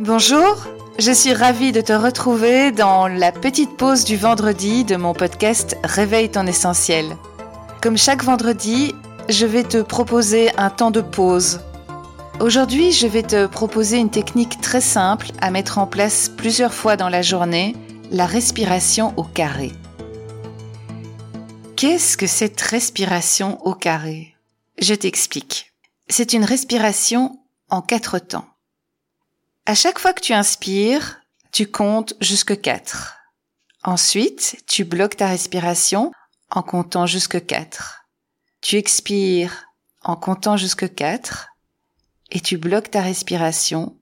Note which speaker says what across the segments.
Speaker 1: Bonjour, je suis ravie de te retrouver dans la petite pause du vendredi de mon podcast Réveille ton essentiel. Comme chaque vendredi, je vais te proposer un temps de pause. Aujourd'hui, je vais te proposer une technique très simple à mettre en place plusieurs fois dans la journée, la respiration au carré. Qu'est-ce que cette respiration au carré? Je t'explique. C'est une respiration en quatre temps. À chaque fois que tu inspires, tu comptes jusque 4. Ensuite, tu bloques ta respiration en comptant jusque 4. Tu expires en comptant jusque 4 et tu bloques ta respiration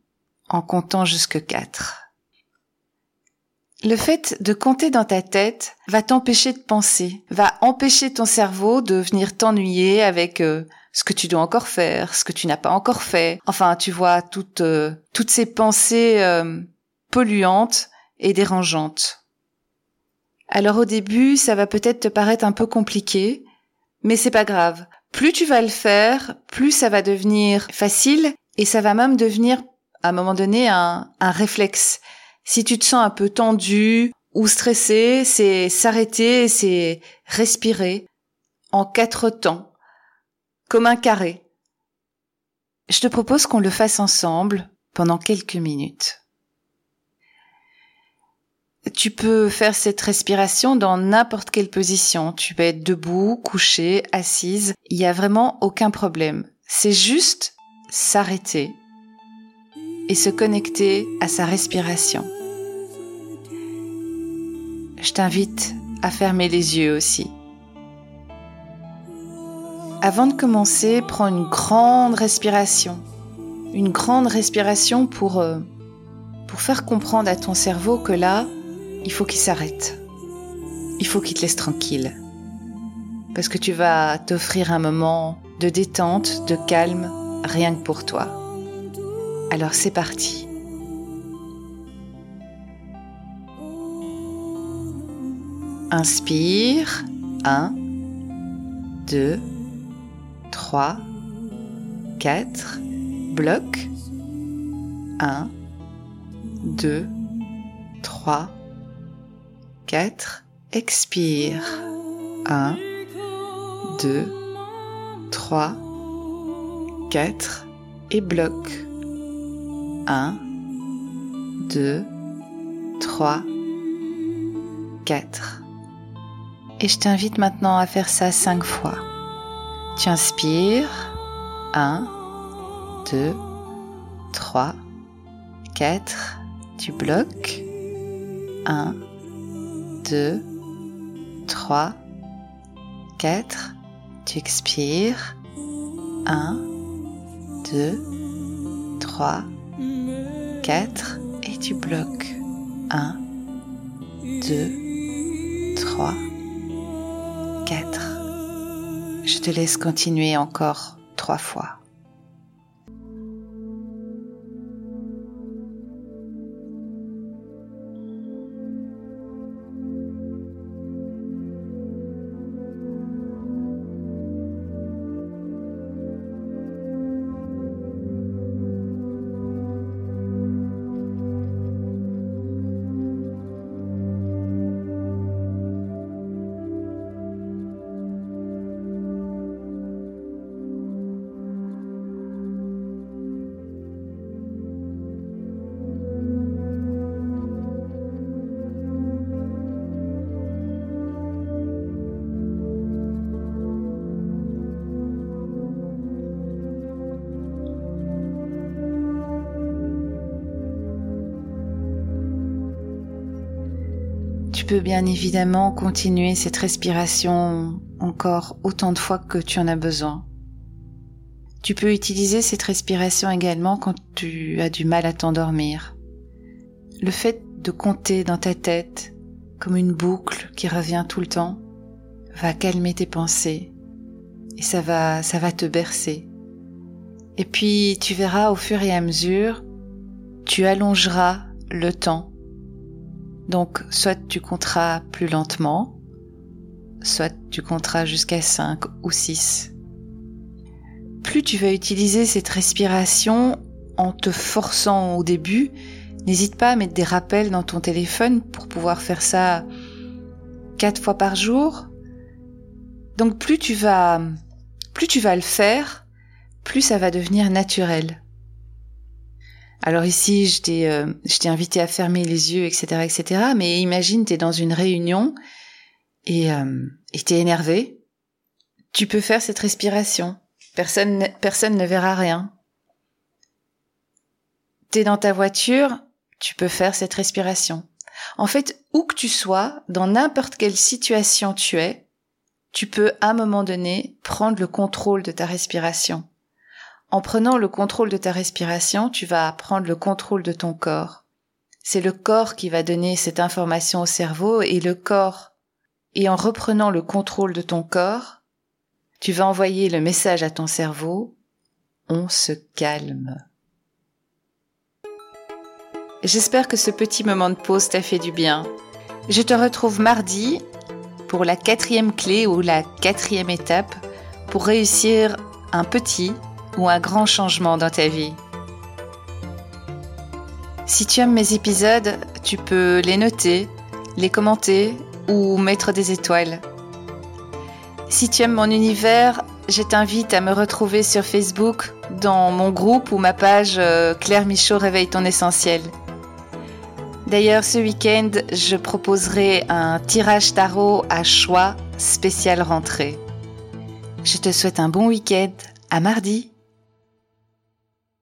Speaker 1: en comptant jusque 4. Le fait de compter dans ta tête va t'empêcher de penser, va empêcher ton cerveau de venir t'ennuyer avec euh, ce que tu dois encore faire, ce que tu n'as pas encore fait. Enfin, tu vois toutes euh, toutes ces pensées euh, polluantes et dérangeantes. Alors au début, ça va peut-être te paraître un peu compliqué, mais c'est pas grave. Plus tu vas le faire, plus ça va devenir facile et ça va même devenir à un moment donné un, un réflexe. Si tu te sens un peu tendu ou stressé, c'est s'arrêter, c'est respirer en quatre temps comme un carré. Je te propose qu'on le fasse ensemble pendant quelques minutes. Tu peux faire cette respiration dans n'importe quelle position. Tu peux être debout, couché, assise. Il n'y a vraiment aucun problème. C'est juste s'arrêter et se connecter à sa respiration. Je t'invite à fermer les yeux aussi. Avant de commencer, prends une grande respiration. Une grande respiration pour, euh, pour faire comprendre à ton cerveau que là, il faut qu'il s'arrête. Il faut qu'il te laisse tranquille. Parce que tu vas t'offrir un moment de détente, de calme, rien que pour toi. Alors c'est parti. Inspire. 1, 2, 3, 4, bloc. 1, 2, 3, 4, expire. 1, 2, 3, 4 et bloc. 1, 2, 3, 4. Et je t'invite maintenant à faire ça 5 fois. Tu inspires. 1, 2, 3, 4. Tu bloques. 1, 2, 3, 4. Tu expires. 1, 2, 3, 4. Et tu bloques. 1, 2, 3, 4. Je te laisse continuer encore trois fois. Peux bien évidemment continuer cette respiration encore autant de fois que tu en as besoin. Tu peux utiliser cette respiration également quand tu as du mal à t'endormir. Le fait de compter dans ta tête comme une boucle qui revient tout le temps va calmer tes pensées et ça va ça va te bercer. Et puis tu verras au fur et à mesure, tu allongeras le temps donc, soit tu compteras plus lentement, soit tu compteras jusqu'à 5 ou 6. Plus tu vas utiliser cette respiration en te forçant au début, n'hésite pas à mettre des rappels dans ton téléphone pour pouvoir faire ça quatre fois par jour. Donc plus tu vas, plus tu vas le faire, plus ça va devenir naturel. Alors ici, je t'ai, euh, je t'ai invité à fermer les yeux, etc., etc. Mais imagine, t'es dans une réunion et euh, et t'es énervé. Tu peux faire cette respiration. Personne, personne ne verra rien. T'es dans ta voiture, tu peux faire cette respiration. En fait, où que tu sois, dans n'importe quelle situation tu es, tu peux à un moment donné prendre le contrôle de ta respiration. En prenant le contrôle de ta respiration, tu vas prendre le contrôle de ton corps. C'est le corps qui va donner cette information au cerveau et le corps. Et en reprenant le contrôle de ton corps, tu vas envoyer le message à ton cerveau, on se calme. J'espère que ce petit moment de pause t'a fait du bien. Je te retrouve mardi pour la quatrième clé ou la quatrième étape pour réussir un petit ou un grand changement dans ta vie. Si tu aimes mes épisodes, tu peux les noter, les commenter ou mettre des étoiles. Si tu aimes mon univers, je t'invite à me retrouver sur Facebook dans mon groupe ou ma page euh, Claire Michaud Réveille ton essentiel. D'ailleurs, ce week-end, je proposerai un tirage tarot à choix spécial rentrée. Je te souhaite un bon week-end. À mardi.